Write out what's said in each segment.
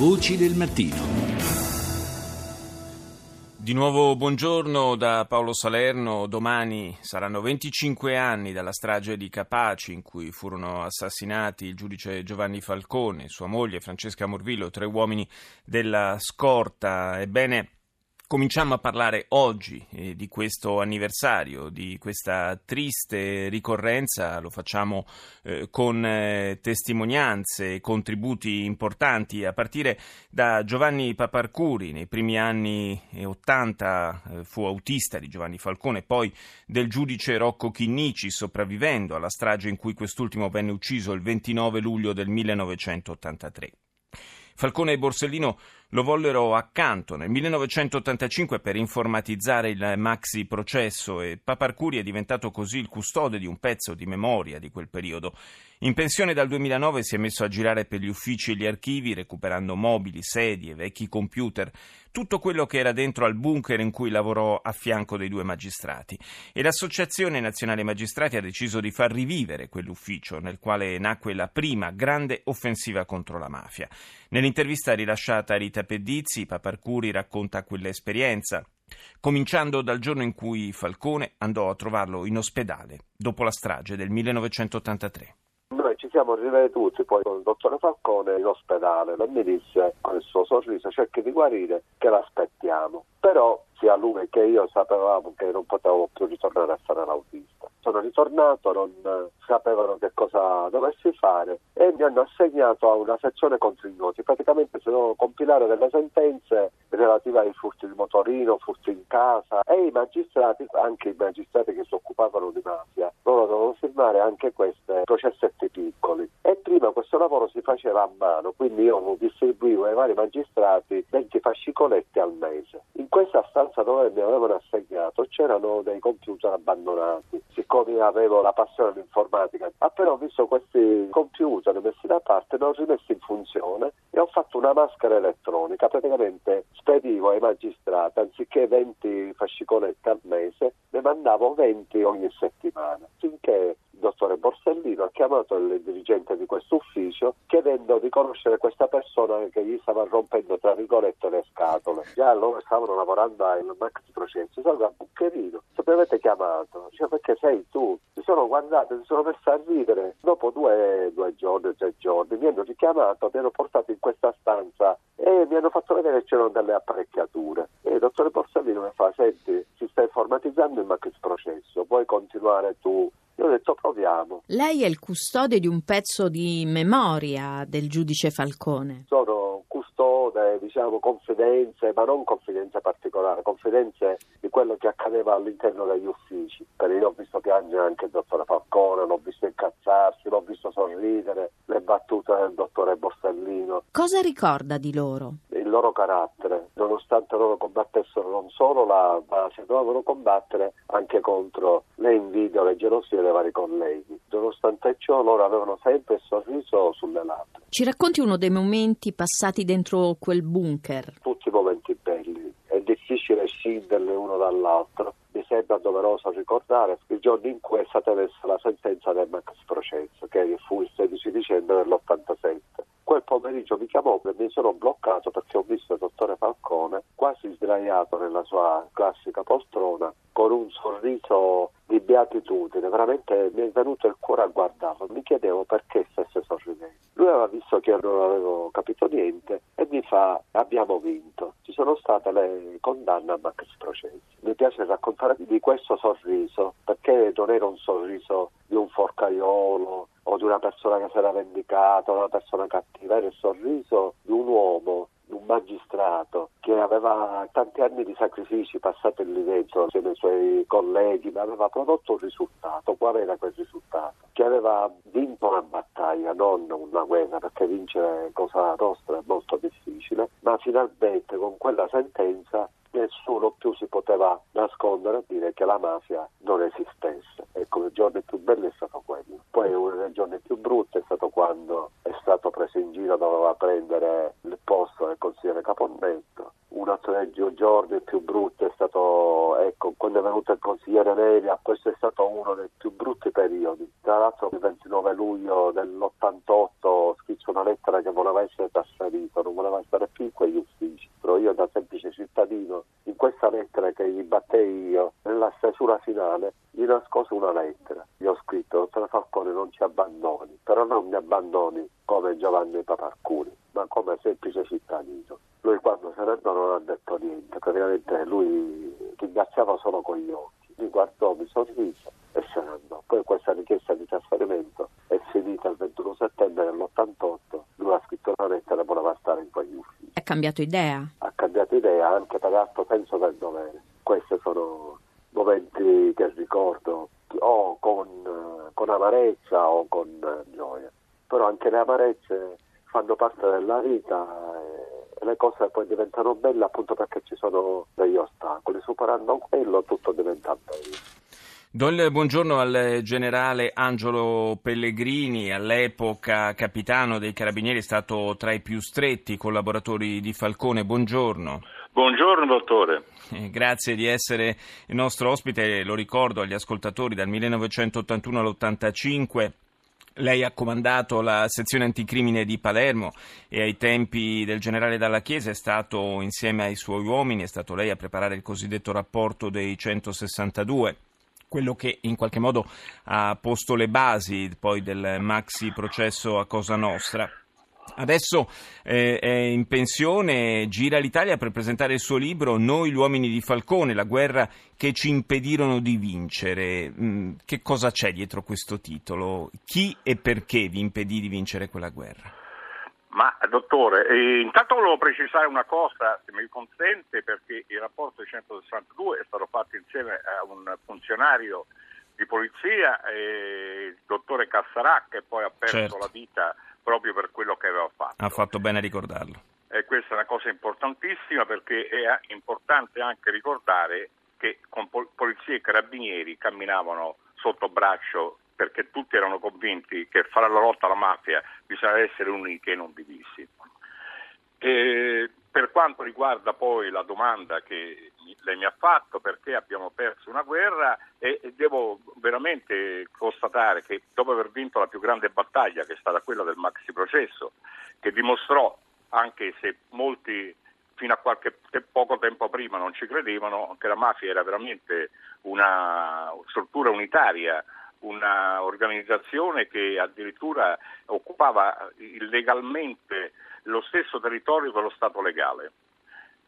Voci del mattino. Di nuovo buongiorno da Paolo Salerno. Domani saranno 25 anni dalla strage di Capaci in cui furono assassinati il giudice Giovanni Falcone, sua moglie Francesca Morvillo, tre uomini della scorta. Ebbene, Cominciamo a parlare oggi eh, di questo anniversario, di questa triste ricorrenza, lo facciamo eh, con eh, testimonianze contributi importanti, a partire da Giovanni Paparcuri, nei primi anni 80 eh, fu autista di Giovanni Falcone, poi del giudice Rocco Chinnici, sopravvivendo alla strage in cui quest'ultimo venne ucciso il 29 luglio del 1983. Falcone e Borsellino lo vollero accanto nel 1985 per informatizzare il maxi processo e Paparcuri è diventato così il custode di un pezzo di memoria di quel periodo. In pensione dal 2009 si è messo a girare per gli uffici e gli archivi recuperando mobili, sedie, vecchi computer, tutto quello che era dentro al bunker in cui lavorò a fianco dei due magistrati. E l'Associazione Nazionale Magistrati ha deciso di far rivivere quell'ufficio nel quale nacque la prima grande offensiva contro la mafia. Nell'intervista rilasciata a Rita Rita Pedizzi, Paparcuri racconta quell'esperienza, cominciando dal giorno in cui Falcone andò a trovarlo in ospedale, dopo la strage del 1983. Noi ci siamo riveduti poi con il dottore Falcone in ospedale e mi disse con il suo sorriso cerchi di guarire che l'aspettiamo. Però sia lui che io sapevamo che non potevo più ritornare a fare l'autista. Sono ritornato, non sapevano che cosa dovessi fare e mi hanno assegnato a una sezione contributi. Praticamente si devono compilare delle sentenze relative ai furti di motorino, furti in casa e i magistrati, anche i magistrati che si occupavano di mafia, loro dovevano firmare anche questi processetti piccoli. E prima questo lavoro si faceva a mano, quindi io distribuivo ai vari magistrati 20 fascicoletti al mese. In questa stanza dove mi avevano assegnato c'erano dei computer abbandonati. Siccome avevo la passione dell'informatica, ho però visto questi computer messi da parte, non rimessi in funzione e ho fatto una maschera elettronica. Praticamente spedivo ai magistrati, anziché 20 fascicoletti al mese, ne mandavo 20 ogni settimana, finché dottore Borsellino ha chiamato il dirigente di questo ufficio chiedendo di conoscere questa persona che gli stava rompendo tra virgolette le. Già loro stavano lavorando al max processo, salgo a Buccherino, se mi avete chiamato, cioè perché sei tu, mi sono guardato, mi sono messo a ridere, dopo due, due giorni, tre giorni mi hanno richiamato, mi hanno portato in questa stanza e mi hanno fatto vedere che c'erano delle apparecchiature. E il dottore Borsellino mi fa, senti, si sta informatizzando il max processo, puoi continuare tu io ho detto proviamo. Lei è il custode di un pezzo di memoria del giudice Falcone. Sono custode, diciamo, confidenze, ma non confidenze particolari, confidenze di quello che accadeva all'interno degli uffici. Perché io ho visto piangere anche il dottore Falcone, l'ho visto incazzarsi, l'ho visto sorridere, le battute del dottore Borsellino. Cosa ricorda di loro? Il loro carattere, nonostante loro combattessero non solo la base, dovevano combattere anche contro le invidie, le gelosie dei vari colleghi. Nonostante ciò loro avevano sempre il sorriso sulle labbra. Ci racconti uno dei momenti passati dentro quel bunker? Tutti momenti belli, è difficile scinderli uno dall'altro. Mi sembra doveroso ricordare il giorno in cui è stata messa la sentenza del max processo, che fu il 16 dicembre dell'87 quel pomeriggio mi chiamò e mi sono bloccato perché ho visto il dottore Falcone quasi sdraiato nella sua classica poltrona con un sorriso di beatitudine, veramente mi è venuto il cuore a guardarlo, mi chiedevo perché stesse sorridendo. Lui aveva visto che non avevo capito niente e mi fa abbiamo vinto, ci sono state le condanne a max processo. Mi piace raccontare di questo sorriso perché non era un sorriso di un forcaiolo o di una persona che si era vendicata, una persona cattiva, era il sorriso di un uomo di un magistrato che aveva tanti anni di sacrifici passati lì dentro insieme ai suoi colleghi, ma aveva prodotto un risultato. Qual era quel risultato? Che aveva vinto una battaglia, non una guerra, perché vincere cosa nostra è molto difficile, ma finalmente con quella sentenza nessuno più si poteva nascondere a dire che la mafia non esistesse. Ecco, il giorno più bello è stato quello. Poi uno dei giorni più brutti è stato quando è stato preso in giro, doveva prendere il posto del consigliere Caponnetto. Un altro dei giorni più brutti è stato, ecco, quando è venuto il consigliere Nelia, questo è stato uno dei più brutti periodi. Tra l'altro il 29 luglio dell'88 scritto una lettera che voleva essere trasferito, non voleva stare più in quegli uffici. Però io da semplice cittadino, in questa lettera che gli battei io, nella stesura finale, gli nascoso una lettera. Gli ho scritto, dottor Falcone non ci abbandoni, però non mi abbandoni come Giovanni Paparcuri, ma come semplice cittadino. Lui quando se ne andò non ha detto niente, praticamente lui ringraziava solo con gli occhi, mi guardò, mi sorrise e se ne andò. Poi questa richiesta di trasferimento è finita il 21 settembre dell'88, lui ha scritto una lettera e voleva stare in quegli uffici. Ha cambiato idea? Idea anche per atto senso del dovere. Questi sono momenti che ricordo o con, con amarezza o con gioia. Però anche le amarezze fanno parte della vita e le cose poi diventano belle appunto perché ci sono degli ostacoli. Superando quello tutto diventa bello. Do il buongiorno al generale Angelo Pellegrini, all'epoca capitano dei Carabinieri, è stato tra i più stretti collaboratori di Falcone. Buongiorno. Buongiorno dottore. Eh, grazie di essere il nostro ospite, lo ricordo agli ascoltatori, dal 1981 all'85. Lei ha comandato la sezione anticrimine di Palermo e ai tempi del generale Dalla Chiesa è stato insieme ai suoi uomini, è stato lei a preparare il cosiddetto rapporto dei 162 quello che in qualche modo ha posto le basi poi del maxi processo a Cosa Nostra. Adesso eh, è in pensione, gira l'Italia per presentare il suo libro Noi gli uomini di Falcone, la guerra che ci impedirono di vincere. Mm, che cosa c'è dietro questo titolo? Chi e perché vi impedì di vincere quella guerra? Ma dottore, eh, intanto volevo precisare una cosa, se mi consente, perché il rapporto 162 è stato fatto insieme a un funzionario di polizia, eh, il dottore Cassarà, che poi ha perso certo. la vita proprio per quello che aveva fatto. Ha fatto bene a ricordarlo. E questa è una cosa importantissima perché è importante anche ricordare che con polizia e carabinieri camminavano sotto braccio perché tutti erano convinti che fare la lotta alla mafia bisogna essere uniti e non divisi. E per quanto riguarda poi la domanda che lei mi ha fatto perché abbiamo perso una guerra e devo veramente constatare che dopo aver vinto la più grande battaglia che è stata quella del maxi processo che dimostrò anche se molti fino a qualche poco tempo prima non ci credevano che la mafia era veramente una struttura unitaria un'organizzazione che addirittura occupava illegalmente lo stesso territorio dello Stato legale.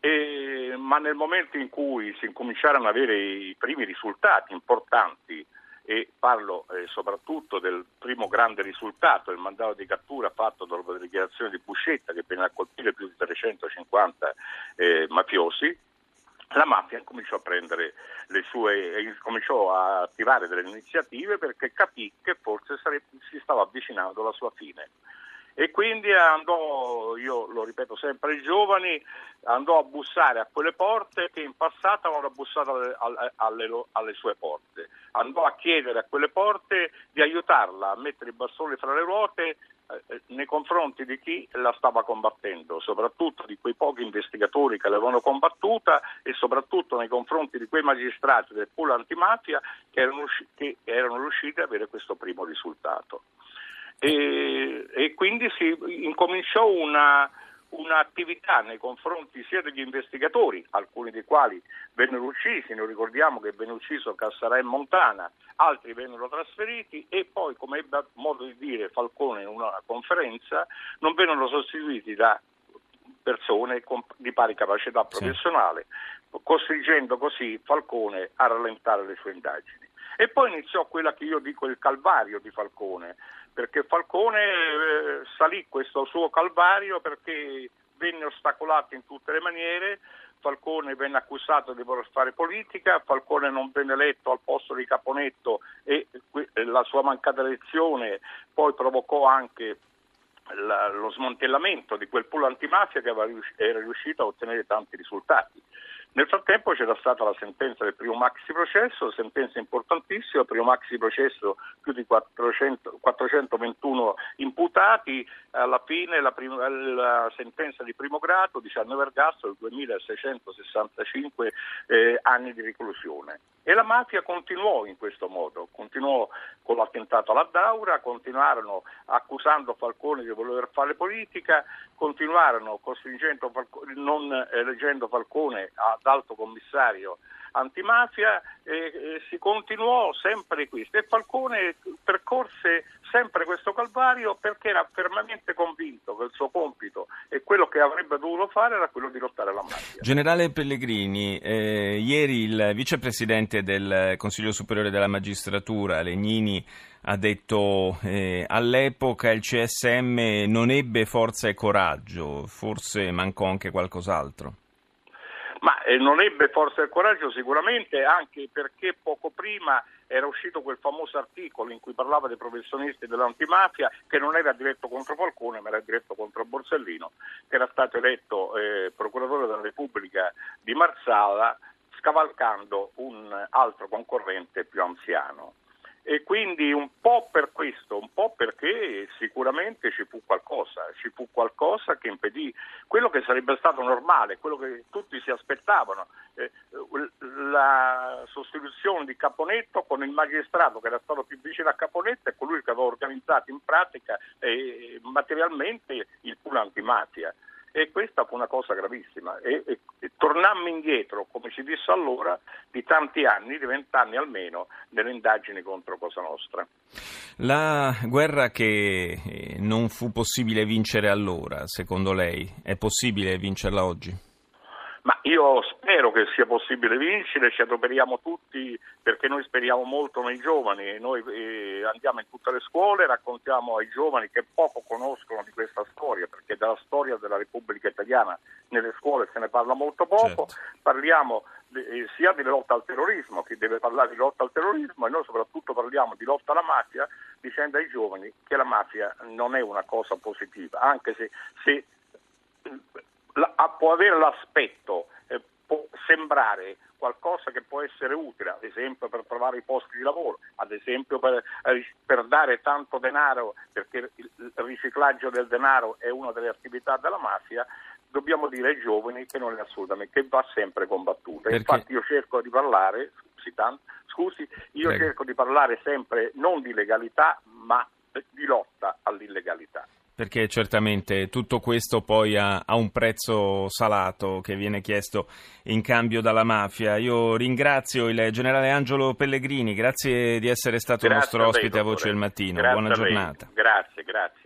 E, ma nel momento in cui si incominciarono ad avere i primi risultati importanti, e parlo eh, soprattutto del primo grande risultato, il mandato di cattura fatto dopo la dichiarazione di Buscetta che venne a colpire più di 350 eh, mafiosi, la mafia cominciò a prendere le sue, cominciò a attivare delle iniziative perché capì che forse sarebbe, si stava avvicinando alla sua fine. E quindi andò, io lo ripeto sempre ai giovani, andò a bussare a quelle porte che in passato avevano bussato alle, alle, alle, alle sue porte. Andò a chiedere a quelle porte di aiutarla a mettere i bastoni fra le ruote eh, nei confronti di chi la stava combattendo, soprattutto di quei pochi investigatori che l'avevano combattuta e soprattutto nei confronti di quei magistrati del pool antimafia che erano, che erano riusciti ad avere questo primo risultato. E, e quindi si incominciò una, un'attività nei confronti sia degli investigatori, alcuni dei quali vennero uccisi, noi ricordiamo che venne ucciso Cassarà in Montana, altri vennero trasferiti e poi, come ebbe modo di dire Falcone in una conferenza, non vennero sostituiti da persone di pari capacità professionale, sì. costringendo così Falcone a rallentare le sue indagini. E poi iniziò quella che io dico il calvario di Falcone, perché Falcone eh, salì questo suo calvario perché venne ostacolato in tutte le maniere, Falcone venne accusato di voler fare politica, Falcone non venne eletto al posto di Caponetto e la sua mancata elezione poi provocò anche lo smantellamento di quel pool antimafia che era riuscito a ottenere tanti risultati. Nel frattempo c'era stata la sentenza del primo maxi processo, sentenza importantissima, primo maxi processo più di 400, 421 imputati, alla fine la, prima, la, sentenza di primo grado, 19 ergastolo, 2665 eh, anni di reclusione. E la mafia continuò in questo modo, continuò con l'attentato alla Daura, continuarono accusando Falcone di voler fare politica, continuarono costringendo non eleggendo Falcone ad alto commissario antimafia e, si continuò sempre questo e Falcone percorse sempre questo calvario perché era fermamente convinto che il suo compito e quello che avrebbe dovuto fare era quello di lottare alla mafia. Generale Pellegrini, eh, ieri il vicepresidente del Consiglio Superiore della Magistratura, Legnini, ha detto eh, all'epoca il CSM non ebbe forza e coraggio, forse mancò anche qualcos'altro. Ma eh, non ebbe forza e coraggio sicuramente anche perché poco prima era uscito quel famoso articolo in cui parlava dei professionisti dell'antimafia che non era diretto contro Falcone ma era diretto contro Borsellino che era stato eletto eh, procuratore della Repubblica di Marsala scavalcando un altro concorrente più anziano. E quindi un po' per questo, un po' perché sicuramente ci fu qualcosa, ci fu qualcosa che impedì quello che sarebbe stato normale, quello che tutti si aspettavano, eh, la sostituzione di Caponetto con il magistrato che era stato più vicino a Caponetto e colui che aveva organizzato in pratica e materialmente il pool antimafia. E questa fu una cosa gravissima. E, e tornammo indietro, come si disse allora, di tanti anni, di vent'anni almeno, nelle indagini contro Cosa Nostra. La guerra che eh, non fu possibile vincere allora, secondo lei, è possibile vincerla oggi? Ma io spero che sia possibile vincere, ci adoperiamo tutti perché noi speriamo molto nei giovani, noi eh, andiamo in tutte le scuole, raccontiamo ai giovani che poco conoscono di questa storia, perché della storia della Repubblica Italiana nelle scuole se ne parla molto poco, certo. parliamo eh, sia di lotta al terrorismo, chi deve parlare di lotta al terrorismo e noi soprattutto parliamo di lotta alla mafia dicendo ai giovani che la mafia non è una cosa positiva, anche se, se la, può avere l'aspetto, eh, può sembrare qualcosa che può essere utile, ad esempio per trovare i posti di lavoro, ad esempio per, eh, per dare tanto denaro, perché il, il riciclaggio del denaro è una delle attività della mafia, dobbiamo dire ai giovani che non è assolutamente, che va sempre combattuta. Perché? Infatti io cerco di parlare, scusi, tanto, scusi io Prego. cerco di parlare sempre non di legalità, ma di lotta all'illegalità perché certamente tutto questo poi ha, ha, un prezzo salato che viene chiesto in cambio dalla mafia. Io ringrazio il generale Angelo Pellegrini, grazie di essere stato grazie nostro ospite a, a Voce del Mattino. Grazie Buona giornata. Grazie, grazie.